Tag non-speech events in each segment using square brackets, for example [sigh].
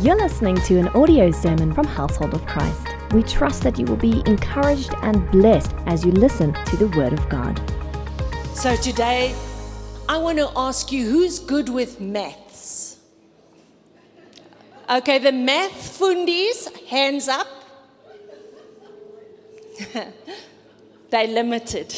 You're listening to an audio sermon from Household of Christ. We trust that you will be encouraged and blessed as you listen to the Word of God. So today, I want to ask you who's good with maths? Okay, the math fundies, hands up. [laughs] they limited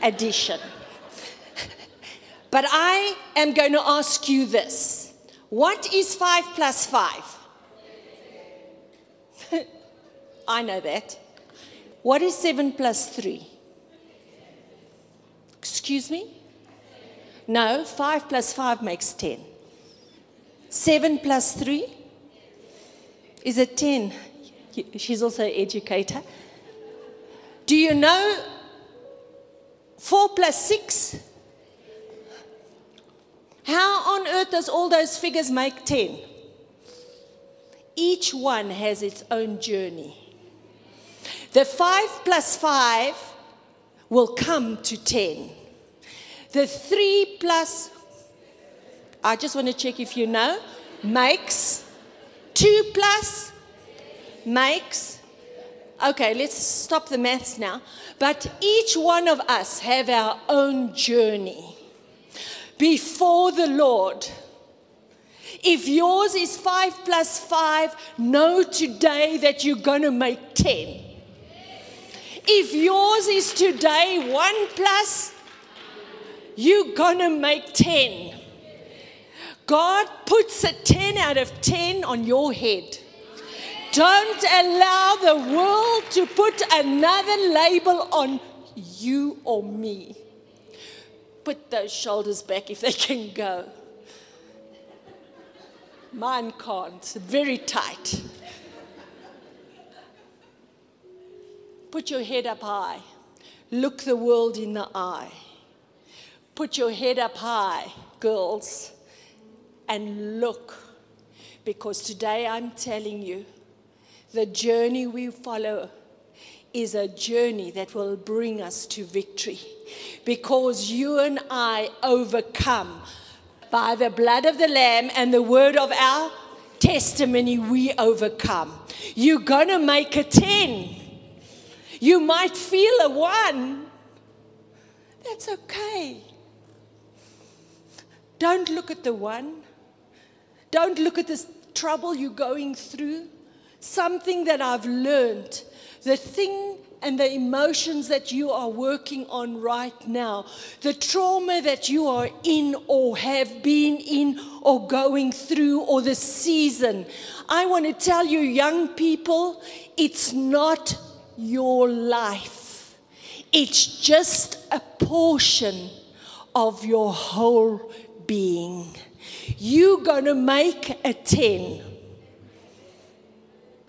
edition. [laughs] But I am going to ask you this what is 5 plus 5? [laughs] I know that. What is 7 plus 3? Excuse me? No, 5 plus 5 makes 10. 7 plus 3? Is it 10? She's also an educator. Do you know 4 plus 6? How on earth does all those figures make 10? Each one has its own journey. The 5 plus 5 will come to 10. The 3 plus, I just want to check if you know, makes 2 plus makes okay let's stop the maths now but each one of us have our own journey before the Lord. If yours is five plus five, know today that you're going to make 10. If yours is today one plus, you're going to make 10. God puts a 10 out of 10 on your head. Don't allow the world to put another label on you or me put those shoulders back if they can go. Mine can't, very tight. Put your head up high. Look the world in the eye. Put your head up high, girls, and look. Because today I'm telling you, the journey we follow is a journey that will bring us to victory. Because you and I overcome by the blood of the Lamb and the word of our testimony, we overcome. You're going to make a 10. You might feel a 1. That's okay. Don't look at the 1. Don't look at this trouble you're going through. Something that I've learned the thing and the emotions that you are working on right now, the trauma that you are in or have been in or going through, or the season. I want to tell you, young people, it's not your life, it's just a portion of your whole being. You're going to make a 10.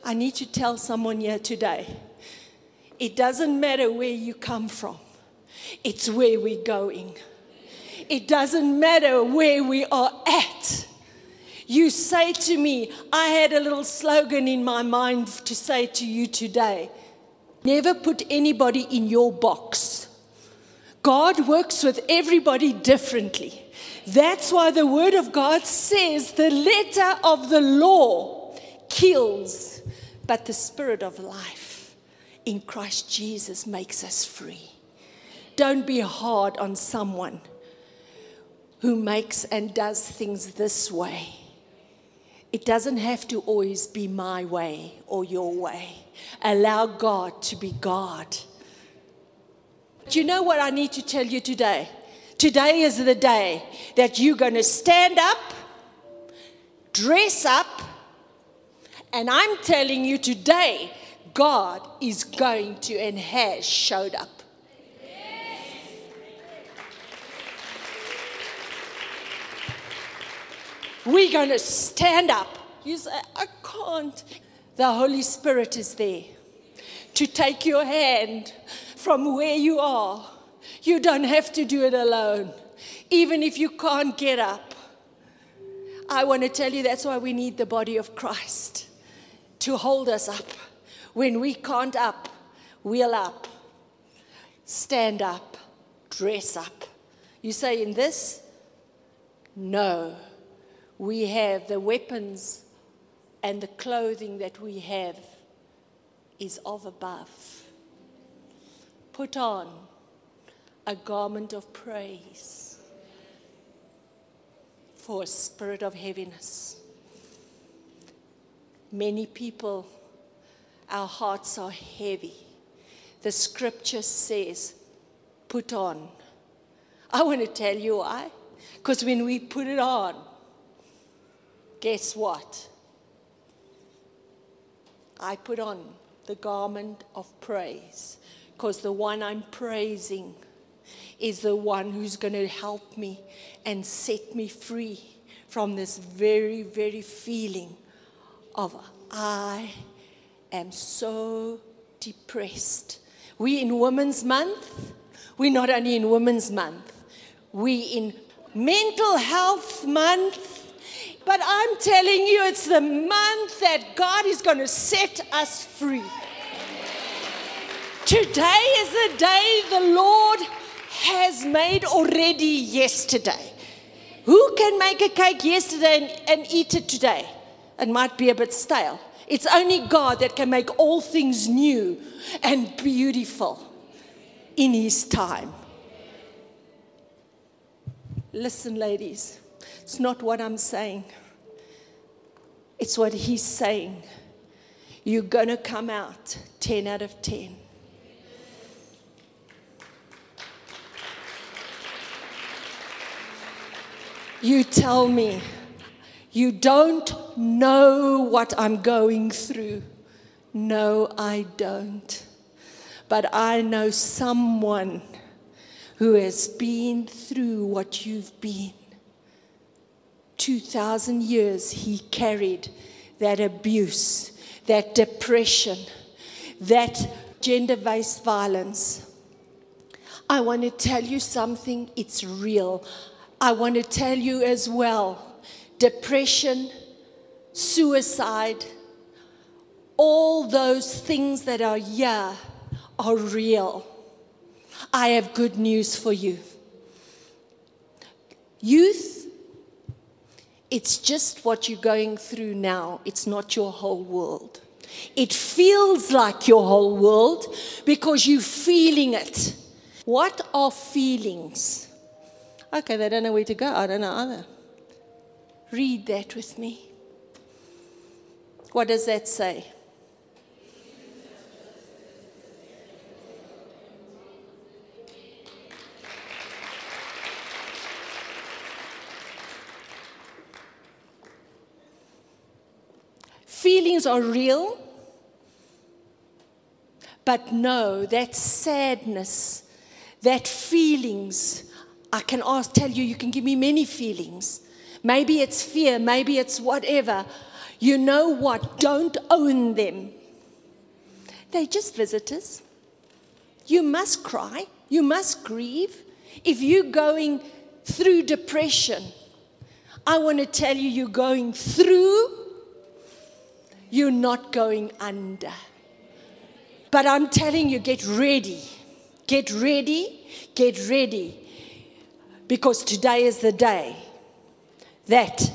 I need to tell someone here today it doesn't matter where you come from, it's where we're going. It doesn't matter where we are at. You say to me, I had a little slogan in my mind to say to you today never put anybody in your box. God works with everybody differently. That's why the Word of God says the letter of the law kills, but the Spirit of life in Christ Jesus makes us free. Don't be hard on someone who makes and does things this way. It doesn't have to always be my way or your way. Allow God to be God. Do you know what I need to tell you today? Today is the day that you're going to stand up, dress up, and I'm telling you today God is going to and has showed up. We're going to stand up. You say, I can't. The Holy Spirit is there to take your hand from where you are. You don't have to do it alone, even if you can't get up. I want to tell you that's why we need the body of Christ to hold us up. When we can't up, wheel up, stand up, dress up. You say, in this? No. We have the weapons and the clothing that we have is of above. Put on a garment of praise for a spirit of heaviness. Many people, our hearts are heavy. The scripture says, put on. I want to tell you why. Because when we put it on, guess what? I put on the garment of praise because the one I'm praising is the one who's going to help me and set me free from this very, very feeling of I am so depressed. We in Women's Month, we're not only in Women's Month, we in Mental Health Month. But I'm telling you, it's the month that God is going to set us free. Today is the day the Lord has made already yesterday. Who can make a cake yesterday and, and eat it today? It might be a bit stale. It's only God that can make all things new and beautiful in His time. Listen, ladies, it's not what I'm saying, it's what He's saying. You're going to come out 10 out of 10. You tell me you don't know what I'm going through. No, I don't. But I know someone who has been through what you've been. 2,000 years he carried that abuse, that depression, that gender based violence. I want to tell you something, it's real. I want to tell you as well depression, suicide, all those things that are here are real. I have good news for you. Youth, it's just what you're going through now, it's not your whole world. It feels like your whole world because you're feeling it. What are feelings? Okay, they don't know where to go. I don't know either. Read that with me. What does that say? Feelings are real, but no, that sadness, that feelings, I can ask, tell you, you can give me many feelings. Maybe it's fear, maybe it's whatever. You know what? Don't own them. They're just visitors. You must cry, you must grieve. If you're going through depression, I want to tell you, you're going through, you're not going under. But I'm telling you, get ready. Get ready. Get ready. Because today is the day that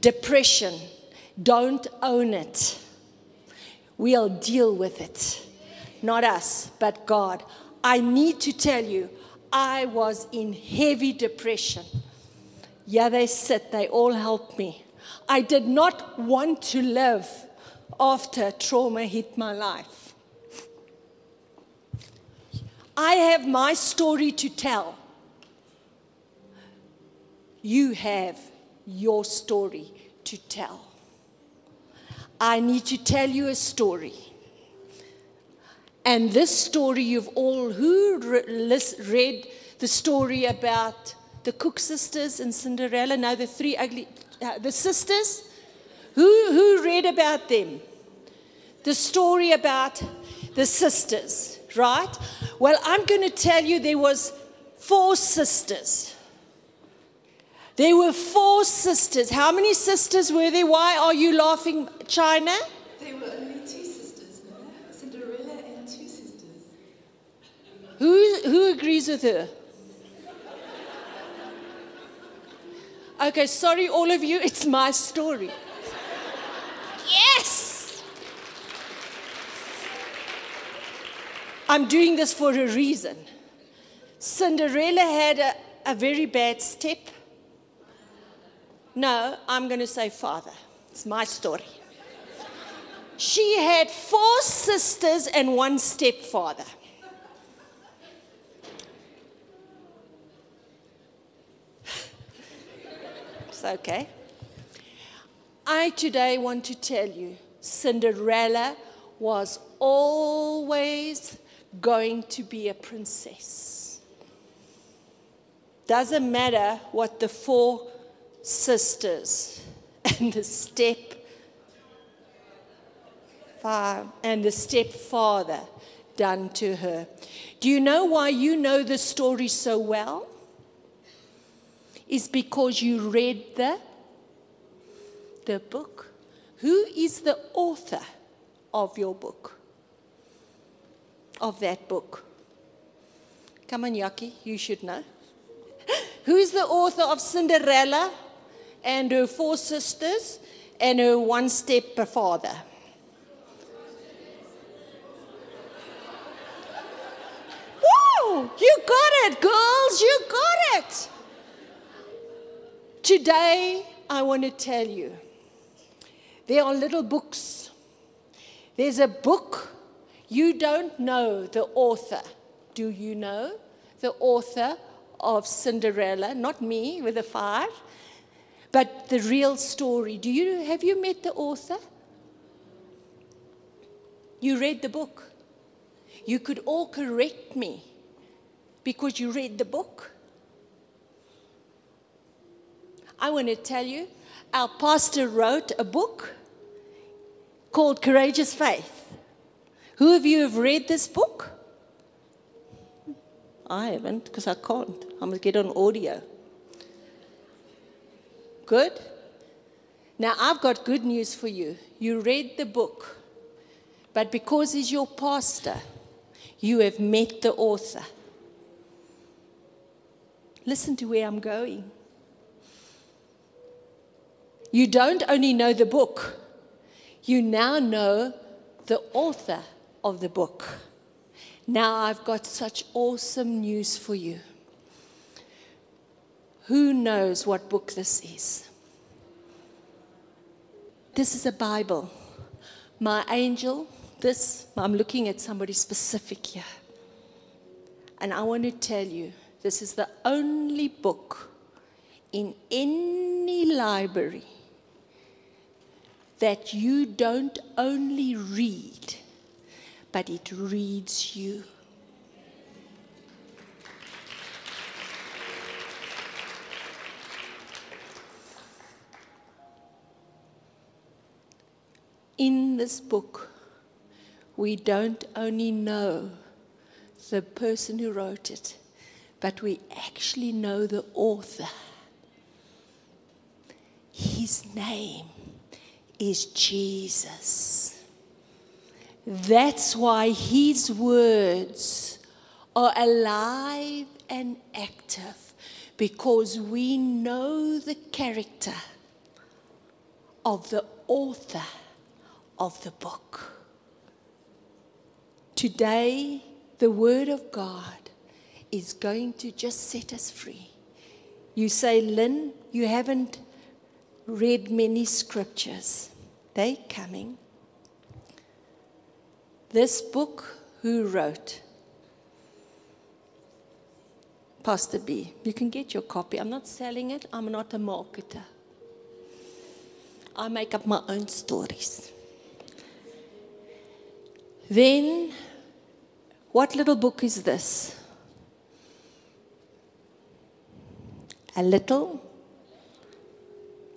depression, don't own it. We'll deal with it. Not us, but God. I need to tell you, I was in heavy depression. Yeah, they sit, they all helped me. I did not want to live after trauma hit my life. I have my story to tell. You have your story to tell. I need to tell you a story. And this story, you've all who read the story about the Cook sisters and Cinderella? Now the three ugly, uh, the sisters. Who, who read about them? The story about the sisters, right? Well, I'm going to tell you there was four sisters. There were four sisters. How many sisters were there? Why are you laughing, China? There were only two sisters, no? Cinderella and two sisters. Who, who agrees with her? Okay, sorry, all of you, it's my story. Yes! I'm doing this for a reason. Cinderella had a, a very bad step. No, I'm going to say father. It's my story. She had four sisters and one stepfather. [sighs] It's okay. I today want to tell you Cinderella was always going to be a princess. Doesn't matter what the four sisters [laughs] and the step and the stepfather done to her. Do you know why you know the story so well? Is because you read the the book. Who is the author of your book? Of that book? Come on, Yaki, you should know. [laughs] Who is the author of Cinderella and her four sisters and her one step father? Woo! You got it, girls, you got it. Today, I want to tell you there are little books. There's a book. You don't know the author. Do you know the author of Cinderella? Not me with a five, but the real story. Do you have you met the author? You read the book. You could all correct me because you read the book. I want to tell you, our pastor wrote a book called Courageous Faith. Who of you have read this book? I haven't because I can't. I must get on audio. Good? Now, I've got good news for you. You read the book, but because he's your pastor, you have met the author. Listen to where I'm going. You don't only know the book, you now know the author of the book. Now I've got such awesome news for you. Who knows what book this is? This is a Bible. My angel, this, I'm looking at somebody specific here. And I want to tell you this is the only book in any library that you don't only read, but it reads you. In this book, we don't only know the person who wrote it, but we actually know the author. His name is Jesus. That's why his words are alive and active because we know the character of the author of the book. Today, the Word of God is going to just set us free. You say, Lynn, you haven't read many scriptures. They coming. This book, who wrote? Pastor B. You can get your copy. I'm not selling it. I'm not a marketer. I make up my own stories. Then, what little book is this? A little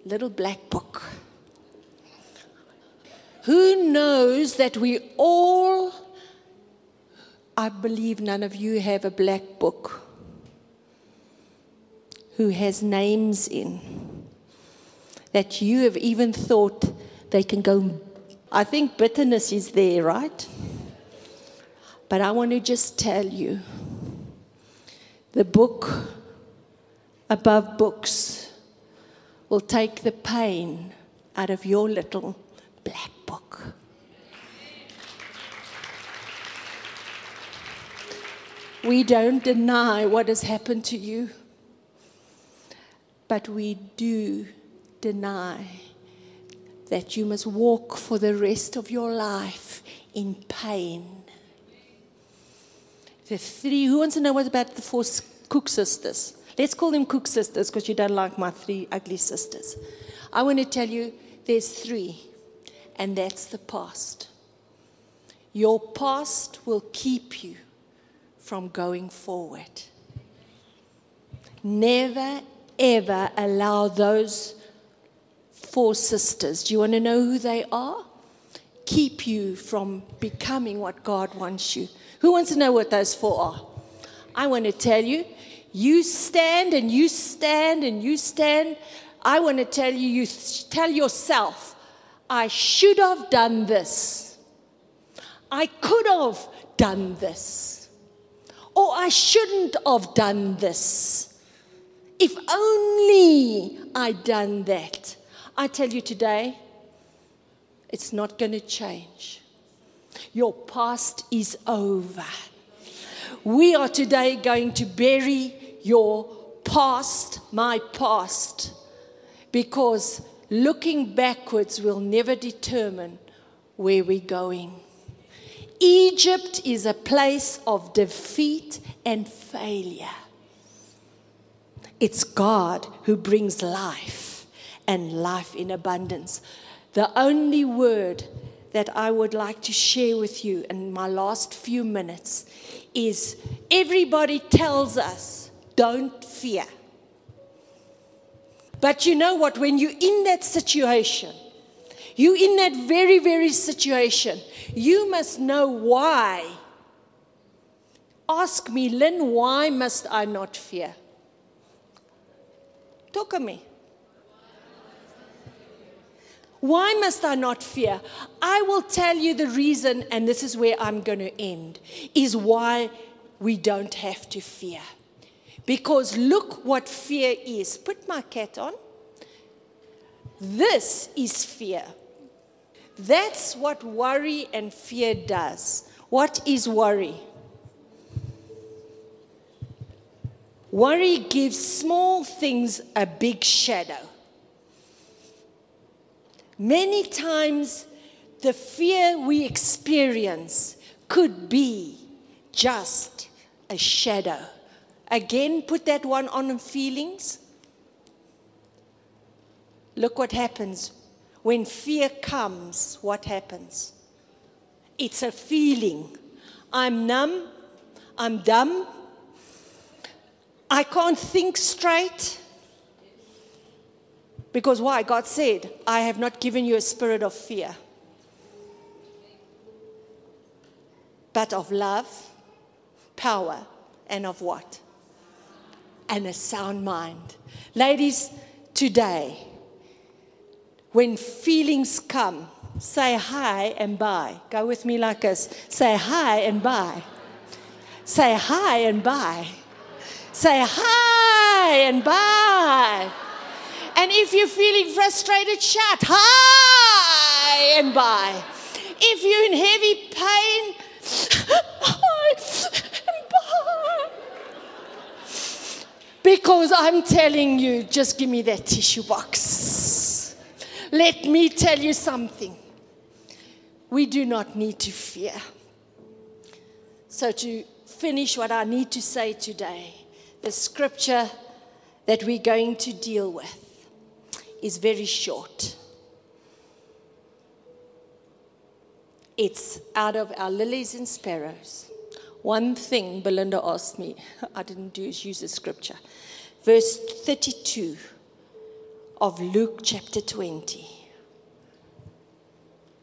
little black book. Who knows that we all, I believe none of you have a black book who has names in that you have even thought they can go. I think bitterness is there, right? But I want to just tell you the book above books will take the pain out of your little black book. We don't deny what has happened to you, but we do deny that you must walk for the rest of your life in pain. The three, who wants to know what about the four Cook sisters? Let's call them Cook sisters because you don't like my three ugly sisters. I want to tell you there's three, and that's the past. Your past will keep you from going forward. Never, ever allow those four sisters, do you want to know who they are? Keep you from becoming what God wants you. Who wants to know what those four are? I want to tell you, you stand and you stand and you stand. I want to tell you, you tell yourself, I should have done this. I could have done this. Or I shouldn't have done this. If only I'd done that. I tell you today, it's not going to change. Your past is over. We are today going to bury your past, my past, because looking backwards will never determine where we're going. Egypt is a place of defeat and failure. It's God who brings life and life in abundance. The only word that I would like to share with you in my last few minutes is everybody tells us, don't fear. But you know what? When you're in that situation, you in that very, very situation, you must know why. Ask me, Lynn, why must I not fear? Talk to me. Why must I not fear? I will tell you the reason, and this is where I'm going to end, is why we don't have to fear. Because look what fear is. Put my cat on. This is fear. That's what worry and fear does. What is worry? Worry gives small things a big shadow. Many times, the fear we experience could be just a shadow. Again, put that one on feelings. Look what happens. When fear comes, what happens? It's a feeling. I'm numb. I'm dumb. I can't think straight. Because why? God said, I have not given you a spirit of fear, but of love, power, and of what? And a sound mind. Ladies, today, when feelings come, say hi and bye. Go with me like this. Say hi and bye. Say hi and bye. Say hi and bye. And if you're feeling frustrated, shout hi and bye. If you're in heavy pain, [gasps] hi and bye. Because I'm telling you, just give me that tissue box. Let me tell you something. We do not need to fear. So, to finish what I need to say today, the scripture that we're going to deal with is very short. It's out of our lilies and sparrows. One thing Belinda asked me, [laughs] I didn't do is use the scripture. Verse 32 of Luke chapter 20.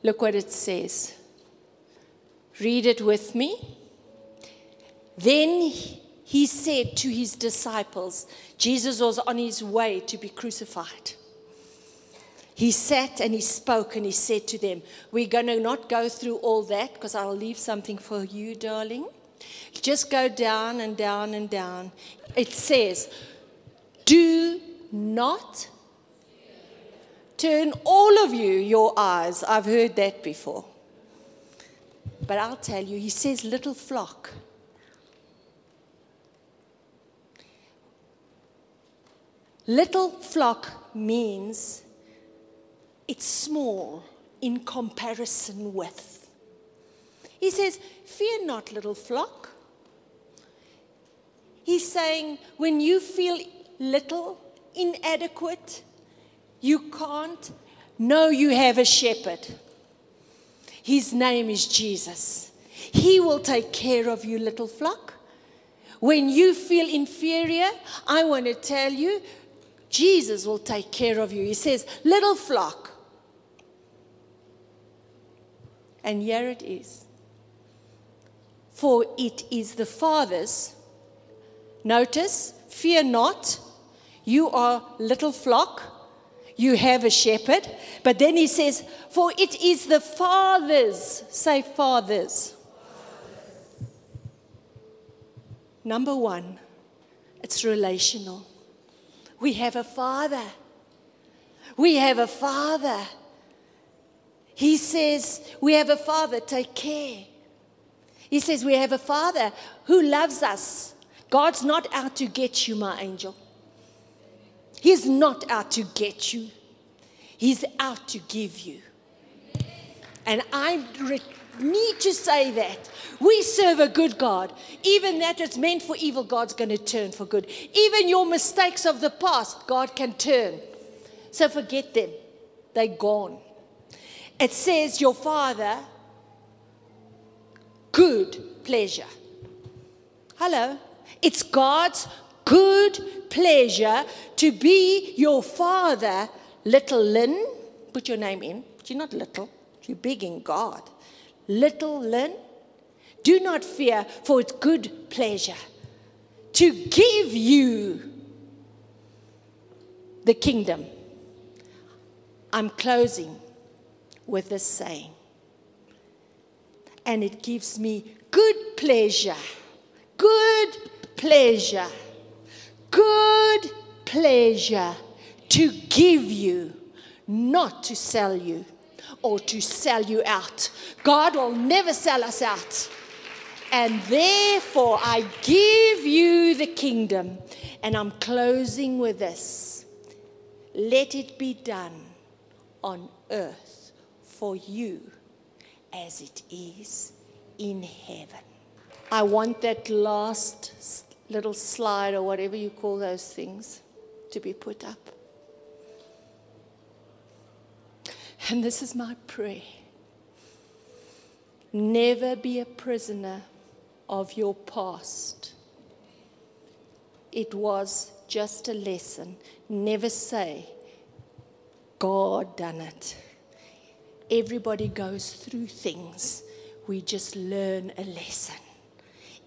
Look what it says. Read it with me. Then he said to his disciples, Jesus was on his way to be crucified. He sat and he spoke and he said to them, We're going to not go through all that because I'll leave something for you, darling. Just go down and down and down. It says, Do not, Turn all of you your eyes. I've heard that before. But I'll tell you, he says, little flock. Little flock means it's small in comparison with. He says, Fear not, little flock. He's saying, when you feel little, inadequate, you can't, know you have a shepherd. His name is Jesus. He will take care of you, little flock. When you feel inferior, I want to tell you, Jesus will take care of you. He says, Little flock. And here it is. For it is the Father's. Notice, fear not. You are little flock. You have a shepherd. But then he says, For it is the Father's. Say, Father's. Number one, it's relational. We have a father. We have a father. He says, We have a father, take care. He says, We have a father who loves us. God's not out to get you, my angel. He's not out to get you, He's out to give you. And I re- need to say that. We serve a good God. Even that it's meant for evil, God's going to turn for good. Even your mistakes of the past, God can turn. So forget them, they're gone. It says, Your Father, good pleasure. Hello. It's God's good pleasure to be your Father, little Lynn. Put your name in. You're not little, you're big in God. Little Lynn, do not fear, for it's good pleasure to give you the kingdom. I'm closing with this saying, and it gives me good pleasure, good pleasure, good pleasure to give you, not to sell you or to sell you out. God will never sell us out. And therefore, I give you the kingdom. And I'm closing with this let it be done on earth for you as it is in heaven. I want that last little slide or whatever you call those things to be put up. And this is my prayer. Never be a prisoner of your past. It was just a lesson. Never say, God done it. Everybody goes through things. We just learn a lesson.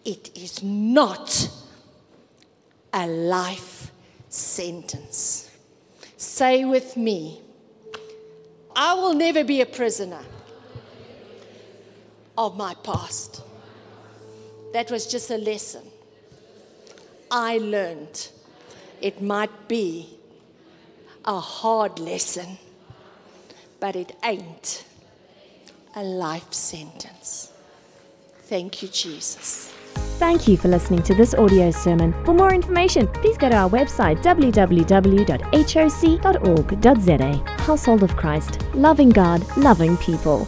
It is not a life sentence. Say with me, I will never be a prisoner of my past. That was just a lesson. I learned it might be a hard lesson, but it ain't a life sentence. Thank you, Jesus. Thank you for listening to this audio sermon. For more information, please go to our website www.hoc.org.za. Household of Christ, loving God, loving people.